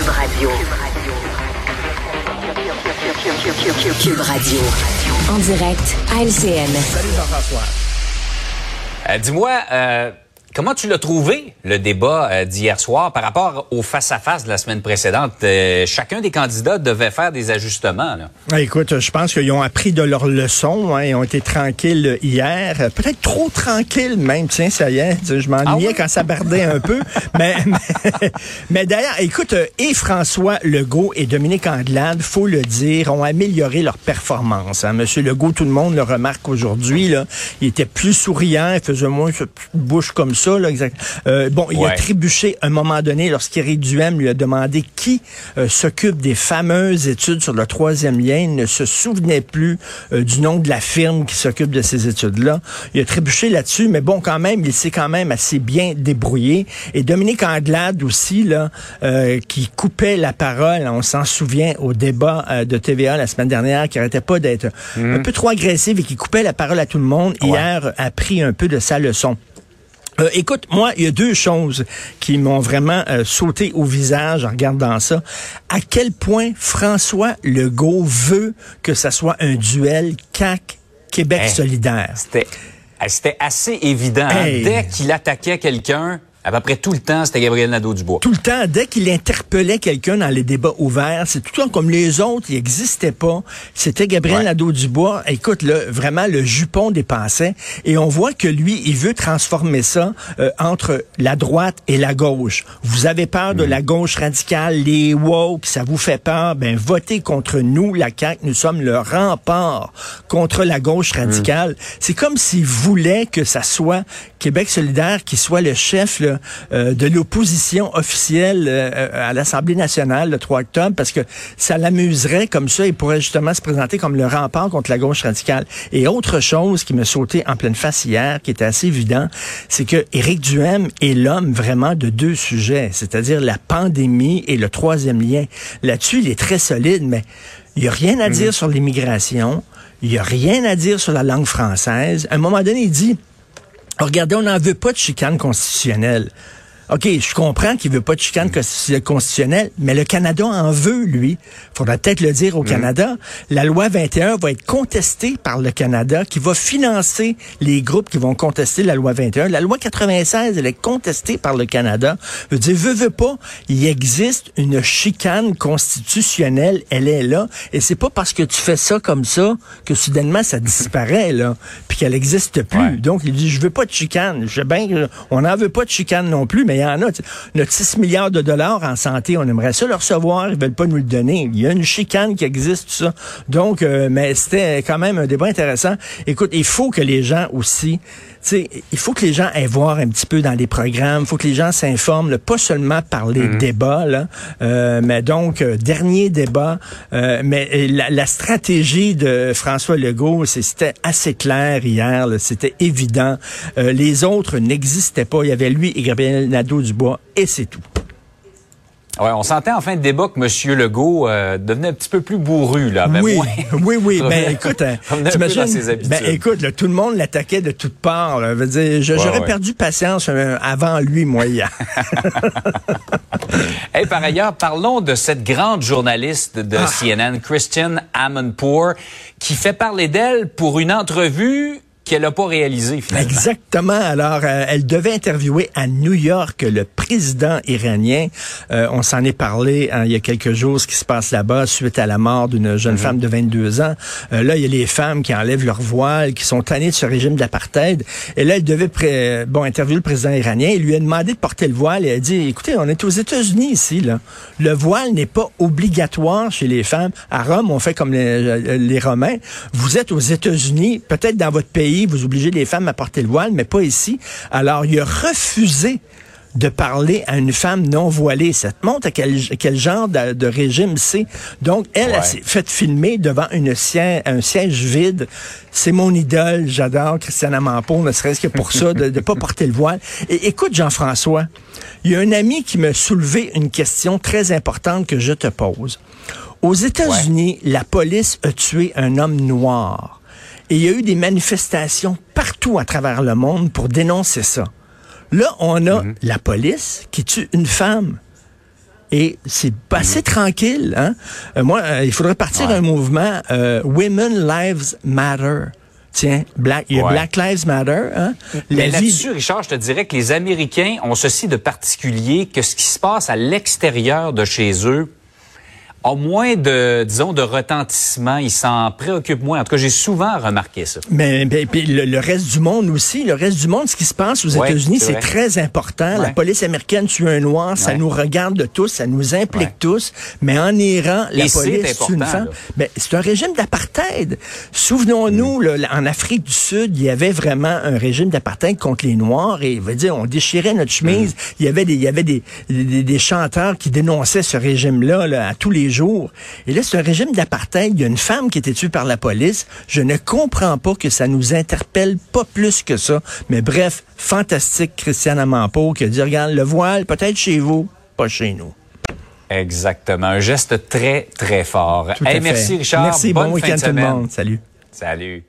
Cube Radio. Cube Radio. En direct à LCN. Salut Jean-François. Euh, Dis-moi, euh, comment tu l'as trouvé, le débat euh, d'hier soir, par rapport au face-à-face de la semaine précédente? Euh, chacun des candidats devait faire des ajustements. Là. Écoute, je pense qu'ils ont appris de leurs leçons. Hein, ils ont été tranquilles hier. Peut-être trop tranquilles même. Tiens, ça y est. Je m'ennuyais Ah oui? quand ça bardait un peu. mais mais, mais d'ailleurs, écoute, euh, et François Legault et Dominique Anglade, faut le dire, ont amélioré leur performance. Hein. Monsieur Legault, tout le monde le remarque aujourd'hui. Il était plus souriant. Il faisait moins bouche comme ça. Là, exact. Euh, bon, il a trébuché à un moment donné lorsqu'Éric Duhem lui a demandé qui euh, s'occupe des fameuses études sur le troisième lien. Il ne se souvenait plus euh, du nom de la firme qui s'occupe de ces études-là. Il a trébuché là-dessus, mais bon, quand même, il s'est quand même assez bien débrouillé. Et Dominique Anglade aussi, là, qui coupait la parole, on s'en souvient au débat de TVA la semaine dernière, qui arrêtait pas d'être un peu trop agressif et qui coupait la parole à tout le monde, Ouais. hier a pris un peu de sa leçon. Euh, écoute, moi, il y a deux choses qui m'ont vraiment euh, sauté au visage en regardant ça. À quel point François Legault veut que ça soit un duel CAC Québec Hein? solidaire? C'était euh, c'était assez évident. hein. Dès qu'il attaquait quelqu'un, à peu près tout le temps, c'était Gabriel Nadeau-Dubois. Tout le temps, dès qu'il interpellait quelqu'un dans les débats ouverts, c'est tout le temps comme les autres, il n'existait pas. C'était Gabriel Ouais. Nadeau-Dubois. Écoute, là, vraiment, le jupon dépassait. Et on voit que lui, il veut transformer ça euh, entre la droite et la gauche. Vous avez peur de la gauche radicale, les woke, ça vous fait peur, ben votez contre nous, la CAQ. Nous sommes le rempart contre la gauche radicale. C'est comme s'il voulait que ça soit Québec solidaire qui soit le chef là, euh, de l'opposition officielle euh, à l'Assemblée nationale le 3 octobre parce que ça l'amuserait comme ça. Il pourrait justement se présenter comme le rempart contre la gauche radicale. Et autre chose qui me sautait en pleine face hier, qui était assez évident, c'est que Éric Duhem est l'homme vraiment de deux sujets, c'est-à-dire la pandémie et le troisième lien. Là-dessus, il est très solide, mais il n'y a rien à dire sur l'immigration. Il n'y a rien à dire sur la langue française. À un moment donné, il dit, Regardez, on n'en veut pas de chicane constitutionnelle. OK, je comprends qu'il veut pas de chicane constitu- constitutionnelle, mais le Canada en veut, lui. Faudra peut-être le dire au Canada. La loi 21 va être contestée par le Canada, qui va financer les groupes qui vont contester la loi 21. La loi 96, elle est contestée par le Canada. Je veux dire, veut, veut pas, il existe une chicane constitutionnelle, elle est là, et c'est pas parce que tu fais ça comme ça que soudainement ça disparaît, là, puis qu'elle existe plus. Ouais. Donc, il dit, je veux pas de chicane. Je sais bien que on n'en veut pas de chicane non plus, mais il y en a. Notre 6 milliards de dollars en santé, on aimerait ça le recevoir, ils veulent pas nous le donner. Il y a une chicane qui existe, tout ça. Donc, euh, mais c'était quand même un débat intéressant. Écoute, il faut que les gens aussi, sais, il faut que les gens aillent voir un petit peu dans les programmes, il faut que les gens s'informent, pas seulement par les débats, là, euh, mais donc, euh, dernier débat, euh, mais la, la stratégie de François Legault, c'était assez clair hier, c'était évident. Euh, les autres n'existaient pas. Il y avait lui et Gabriel Nadeau-Dubois, et c'est tout. Ouais, on sentait en fin de débat que M. Legault euh, devenait un petit peu plus bourru. Là, avait oui, moins- oui, oui. Ben écoute, hein, t'imagines- ben écoute, là, tout le monde l'attaquait de toutes parts. là. Je veux dire, Ouais, j'aurais ouais. perdu patience euh, avant lui, moi, hier. Hey, par ailleurs, parlons de cette grande journaliste de Ah. CNN, Christian Amanpour, qui fait parler d'elle pour une entrevue qu'elle n'a pas réalisée finalement. Exactement. Alors, euh, elle devait interviewer à New York le président iranien. Euh, on s'en est parlé hein, il y a quelques jours, ce qui se passe là-bas suite à la mort d'une jeune femme de 22 ans. Euh, là, il y a les femmes qui enlèvent leur voile, qui sont tannées de ce régime d'apartheid. Et là, elle devait pré- bon interviewer le président iranien. Il lui a demandé de porter le voile et elle a dit, écoutez, on est aux États-Unis ici. Là. Le voile n'est pas obligatoire chez les femmes. À Rome, on fait comme les, les Romains. Vous êtes aux États-Unis, peut-être dans votre pays, vous obligez les femmes à porter le voile, mais pas ici. Alors, il a refusé de parler à une femme non voilée. Ça te montre à quel, quel genre de, de régime c'est. Donc, elle, Ouais. elle s'est fait filmer devant une siège, un siège vide. C'est mon idole. J'adore Christiane Amanpour, ne serait-ce que pour ça, de ne pas porter le voile. Et écoute, Jean-François, il y a un ami qui m'a soulevé une question très importante que je te pose. Aux États-Unis, la police a tué un homme noir. Et il y a eu des manifestations partout à travers le monde pour dénoncer ça. Là, on a la police qui tue une femme. Et c'est assez tranquille. Hein? Euh, moi, euh, il faudrait partir un mouvement euh, Women Lives Matter. Tiens, Black, il y a Ouais. Black Lives Matter. Hein? Mais La vie- là-dessus, Richard, je te dirais que les Américains ont ceci de particulier que ce qui se passe à l'extérieur de chez eux a moins de, disons, de retentissement. Ils s'en préoccupent moins. En tout cas, j'ai souvent remarqué ça. Mais, mais- puis le, le reste du monde aussi, le reste du monde, ce qui se passe aux Ouais, États-Unis, c'est très important. La police américaine tue un noir, ça nous regarde de tous, ça nous implique tous. Mais en Iran, la Et police tue une femme. Mais c'est un régime d'apartheid. Souvenons-nous, là, en Afrique du Sud, il y avait vraiment un régime d'apartheid contre les Noirs et, veut dire, on déchirait notre chemise. Il y avait des, il y avait des, des, des chanteurs qui dénonçaient ce régime-là là, à tous les jours. Et là, c'est un régime d'apartheid. Il y a une femme qui a été tuée par la police. Je ne comprends pas que ça nous interpelle pas plus que ça. Mais bref, fantastique Christiane Amanpo qui a dit, regarde, le voile, peut-être chez vous, pas chez nous. Exactement. Un geste très, très fort. Tout Hey, à fait. merci, Richard. Merci, Bonne bon week-end tout le monde. Salut. Salut.